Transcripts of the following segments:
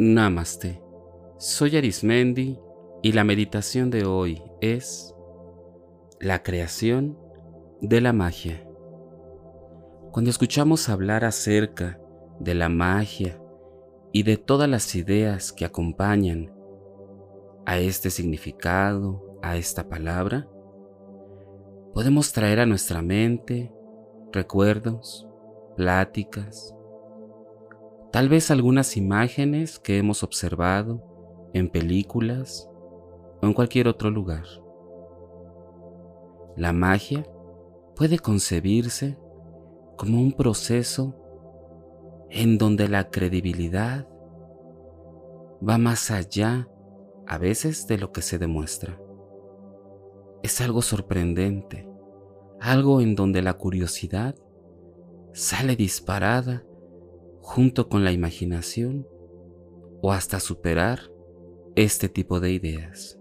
Namaste. Soy Arismendi y la meditación de hoy es la creación de la magia. Cuando escuchamos hablar acerca de la magia y de todas las ideas que acompañan a este significado, a esta palabra, podemos traer a nuestra mente recuerdos, pláticas, tal vez algunas imágenes que hemos observado en películas o en cualquier otro lugar. La magia puede concebirse como un proceso en donde la credibilidad va más allá a veces de lo que se demuestra. Es algo sorprendente, algo en donde la curiosidad sale disparada junto con la imaginación o hasta superar este tipo de ideas.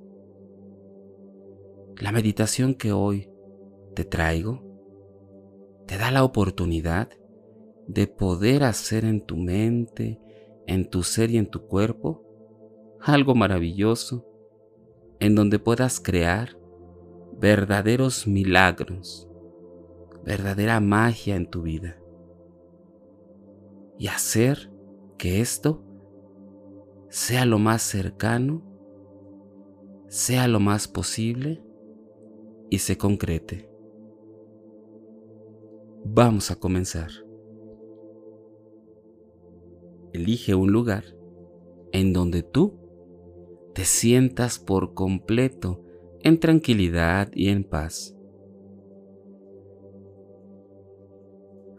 La meditación que hoy te traigo te da la oportunidad de poder hacer en tu mente, en tu ser y en tu cuerpo algo maravilloso en donde puedas crear verdaderos milagros, verdadera magia en tu vida y hacer que esto sea lo más cercano, sea lo más posible y se concrete. Vamos a comenzar. Elige un lugar en donde tú te sientas por completo en tranquilidad y en paz.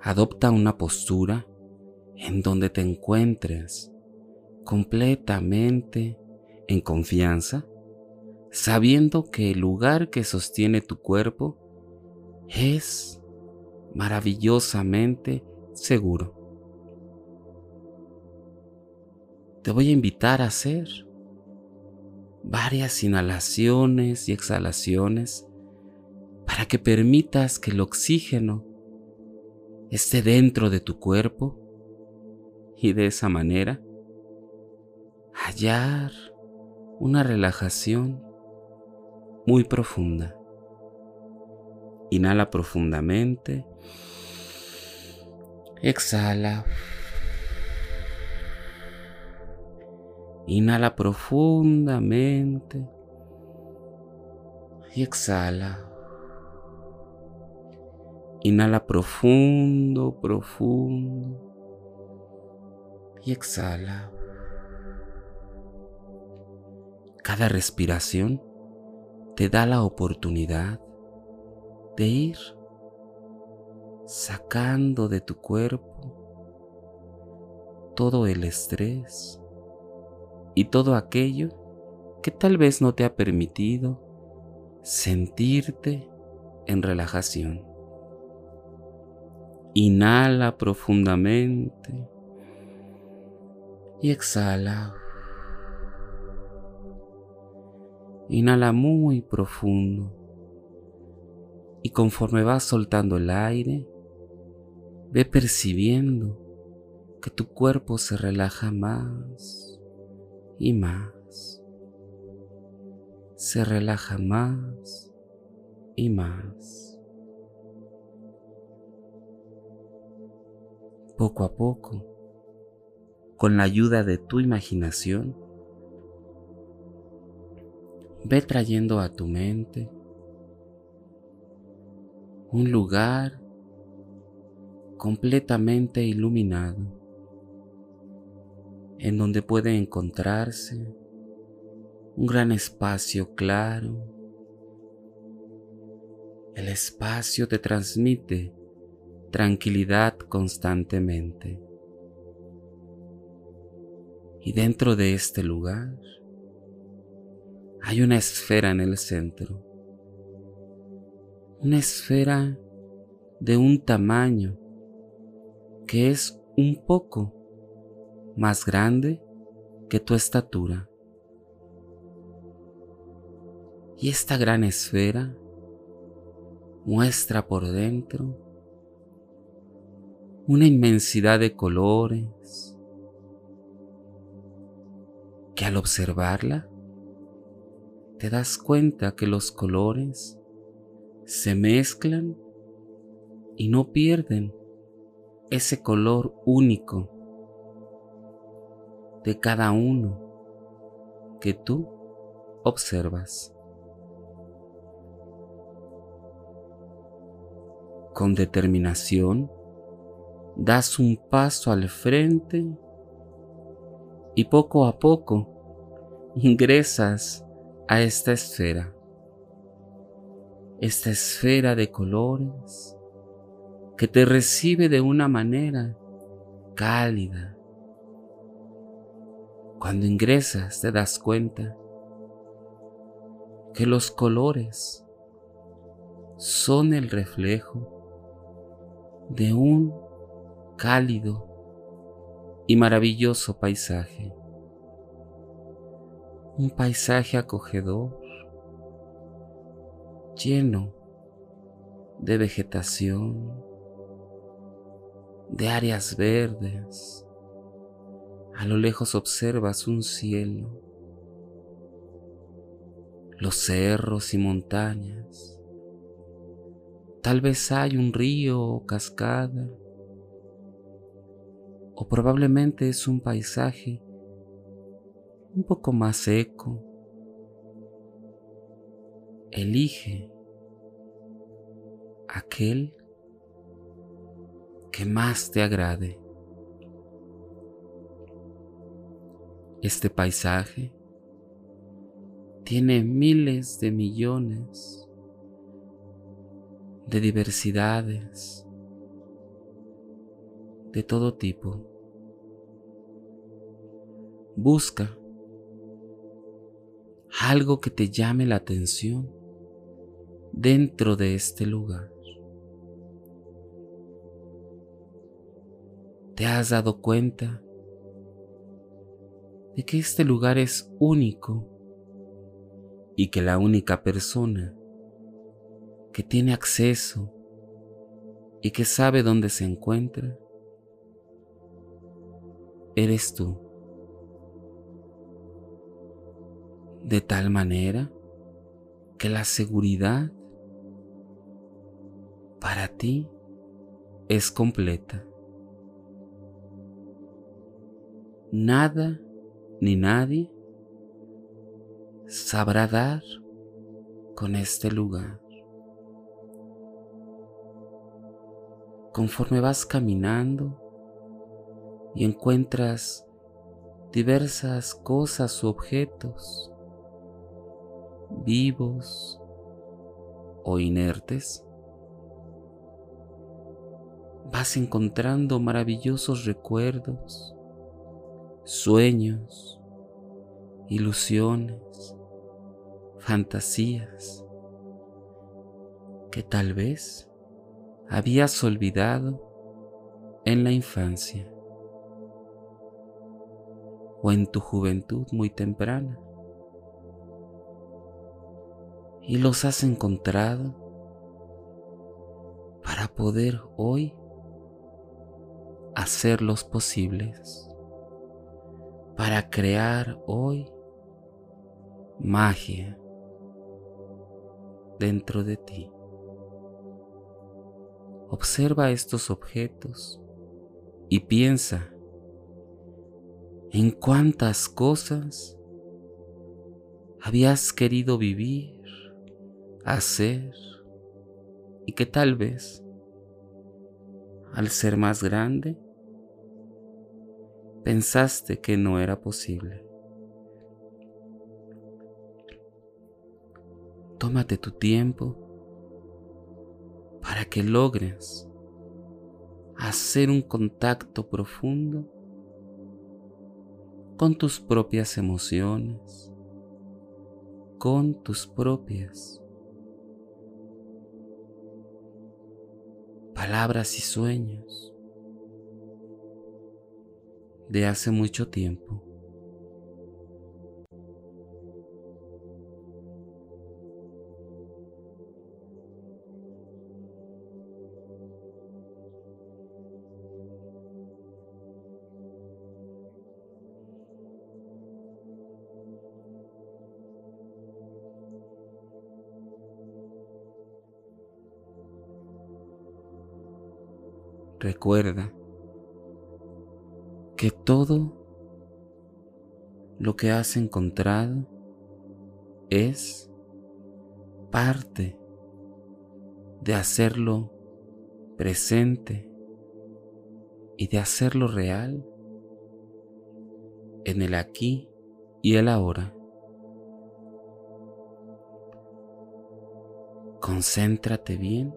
Adopta una postura en donde te encuentres completamente en confianza, sabiendo que el lugar que sostiene tu cuerpo es maravillosamente seguro. Te voy a invitar a hacer varias inhalaciones y exhalaciones para que permitas que el oxígeno esté dentro de tu cuerpo y de esa manera hallar una relajación muy profunda. Inhala profundamente. Exhala. Inhala profundamente. Y exhala. Inhala profundo, profundo y exhala. Cada respiración te da la oportunidad de ir sacando de tu cuerpo todo el estrés y todo aquello que tal vez no te ha permitido sentirte en relajación. Inhala profundamente y exhala. Inhala muy profundo y conforme vas soltando el aire, ve percibiendo que tu cuerpo se relaja más y más. Se relaja más y más. Poco a poco con la ayuda de tu imaginación, ve trayendo a tu mente un lugar completamente iluminado en donde puede encontrarse un gran espacio claro. El espacio te transmite tranquilidad constantemente. Y dentro de este lugar hay una esfera en el centro. Una esfera de un tamaño que es un poco más grande que tu estatura. Y esta gran esfera muestra por dentro una inmensidad de colores, que al observarla te das cuenta que los colores se mezclan y no pierden ese color único de cada uno que tú observas. Con determinación, das un paso al frente y poco a poco ingresas a esta esfera, esta esfera de colores que te recibe de una manera cálida. Cuando ingresas te das cuenta que los colores son el reflejo de un cálido y maravilloso paisaje. Un paisaje acogedor, lleno de vegetación, de áreas verdes. A lo lejos observas un cielo, los cerros y montañas. Tal vez hay un río o cascada, o probablemente es un paisaje un poco más seco. Elige aquel que más te agrade. Este paisaje tiene miles de millones de diversidades de todo tipo. Busca algo que te llame la atención dentro de este lugar. te has dado cuenta de que este lugar es único y que la única persona que tiene acceso y que sabe dónde se encuentra eres tú. De tal manera que la seguridad para ti es completa. nada ni nadie sabrá dar con este lugar. Conforme vas caminando y encuentras diversas cosas u objetos, vivos o inertes, vas encontrando maravillosos recuerdos sueños, ilusiones, fantasías que tal vez habías olvidado en la infancia o en tu juventud muy temprana y los has encontrado para poder hoy hacerlos posibles para crear hoy magia dentro de ti. Observa estos objetos y piensa en cuántas cosas habías querido vivir, hacer y que tal vez al ser más grande pensaste que no era posible. Tómate tu tiempo para que logres hacer un contacto profundo con tus propias emociones, con tus propias palabras y sueños de hace mucho tiempo. Recuerda que todo lo que has encontrado es parte de hacerlo presente y de hacerlo real en el aquí y el ahora. Concéntrate bien.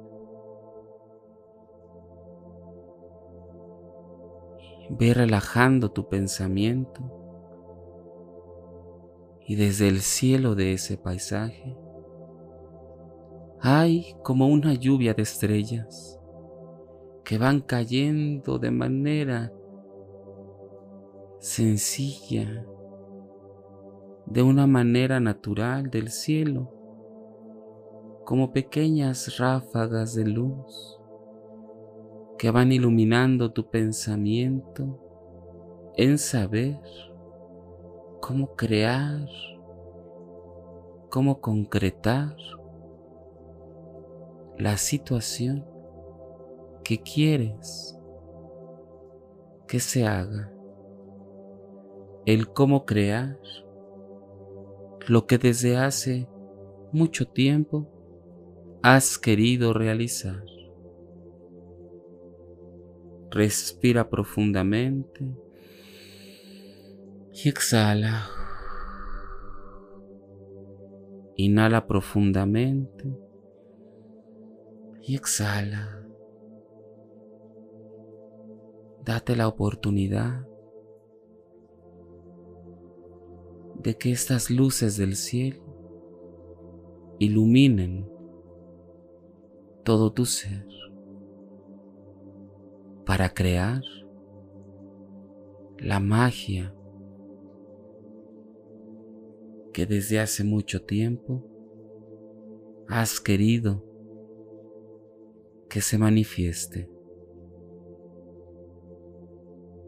Ve relajando tu pensamiento. Y desde el cielo de ese paisaje hay como una lluvia de estrellas que van cayendo de manera sencilla, de una manera natural del cielo, como pequeñas ráfagas de luz que van iluminando tu pensamiento en saber cómo crear, cómo concretar la situación que quieres que se haga el cómo crear lo que desde hace mucho tiempo has querido realizar. Respira profundamente y exhala. Inhala profundamente y exhala. Date la oportunidad de que estas luces del cielo iluminen todo tu ser para crear la magia que desde hace mucho tiempo has querido que se manifieste.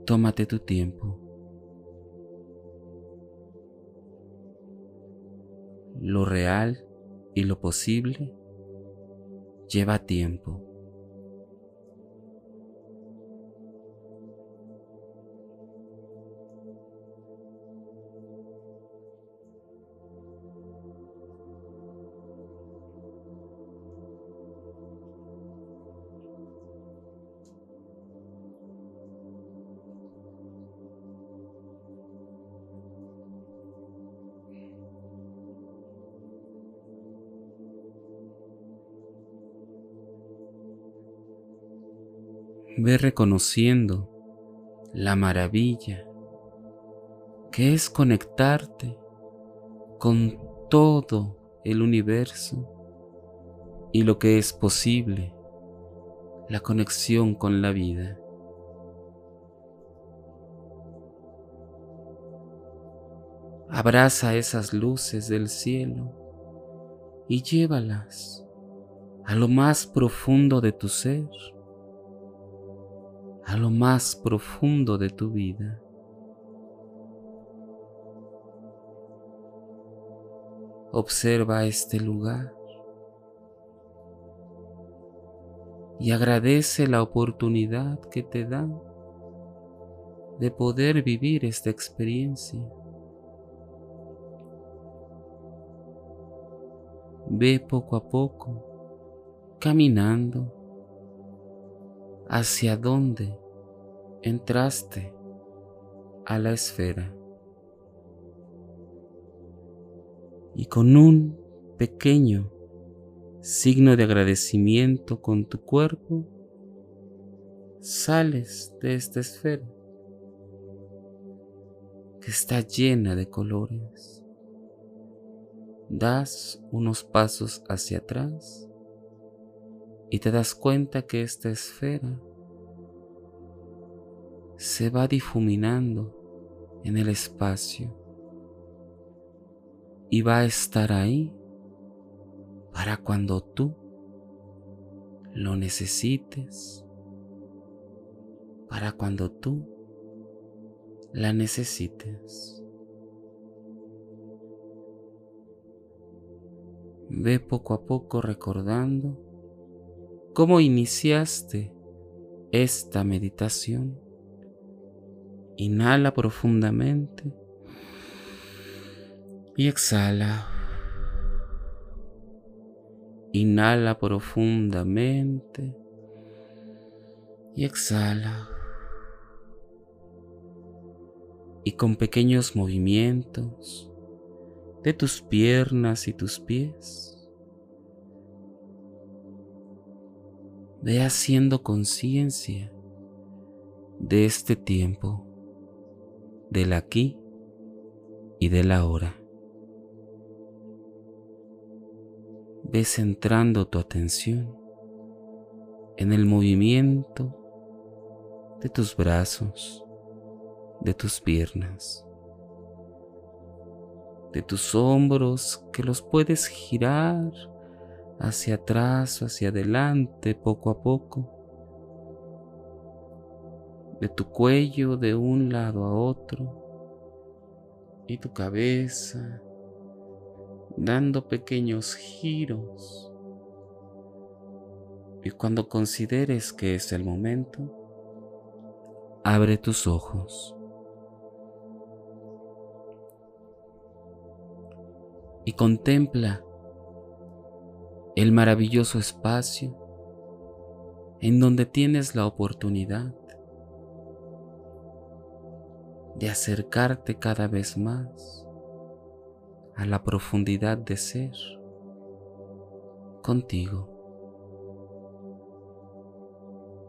Tómate tu tiempo. Lo real y lo posible lleva tiempo. Ve reconociendo la maravilla que es conectarte con todo el universo y lo que es posible, la conexión con la vida. Abraza esas luces del cielo y llévalas a lo más profundo de tu ser a lo más profundo de tu vida. Observa este lugar y agradece la oportunidad que te da de poder vivir esta experiencia. Ve poco a poco caminando hacia dónde entraste a la esfera. Y con un pequeño signo de agradecimiento con tu cuerpo, sales de esta esfera que está llena de colores. Das unos pasos hacia atrás y te das cuenta que esta esfera se va difuminando en el espacio y va a estar ahí para cuando tú lo necesites, para cuando tú la necesites. Ve poco a poco recordando cómo iniciaste esta meditación. Inhala profundamente y exhala. Inhala profundamente y exhala. Y con pequeños movimientos de tus piernas y tus pies, ve haciendo conciencia de este tiempo, del aquí y del ahora. Ve centrando tu atención en el movimiento de tus brazos, de tus piernas, de tus hombros que los puedes girar hacia atrás o hacia adelante poco a poco, de tu cuello de un lado a otro y tu cabeza dando pequeños giros. Y cuando consideres que es el momento, abre tus ojos. Y contempla el maravilloso espacio en donde tienes la oportunidad de acercarte cada vez más a la profundidad de ser contigo,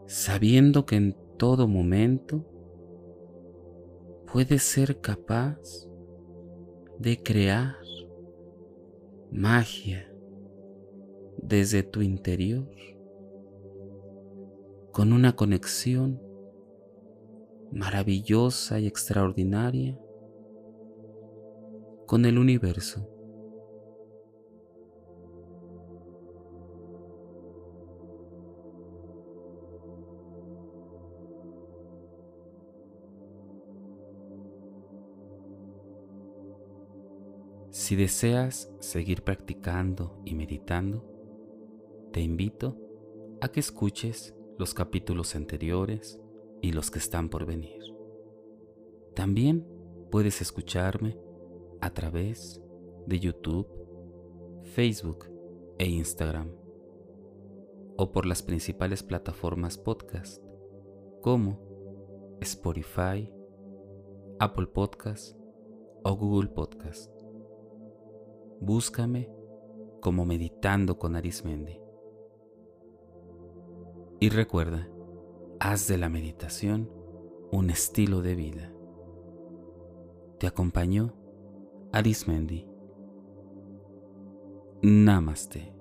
sabiendo que en todo momento puedes ser capaz de crear magia desde tu interior con una conexión maravillosa y extraordinaria con el universo. Si deseas seguir practicando y meditando, te invito a que escuches los capítulos anteriores y los que están por venir. También puedes escucharme a través de YouTube, Facebook e Instagram o por las principales plataformas podcast como Spotify, Apple Podcast o Google Podcast. Búscame como Meditando con Arismendi. Y recuerda, haz de la meditación un estilo de vida. Te acompañó Arismendi. Namaste.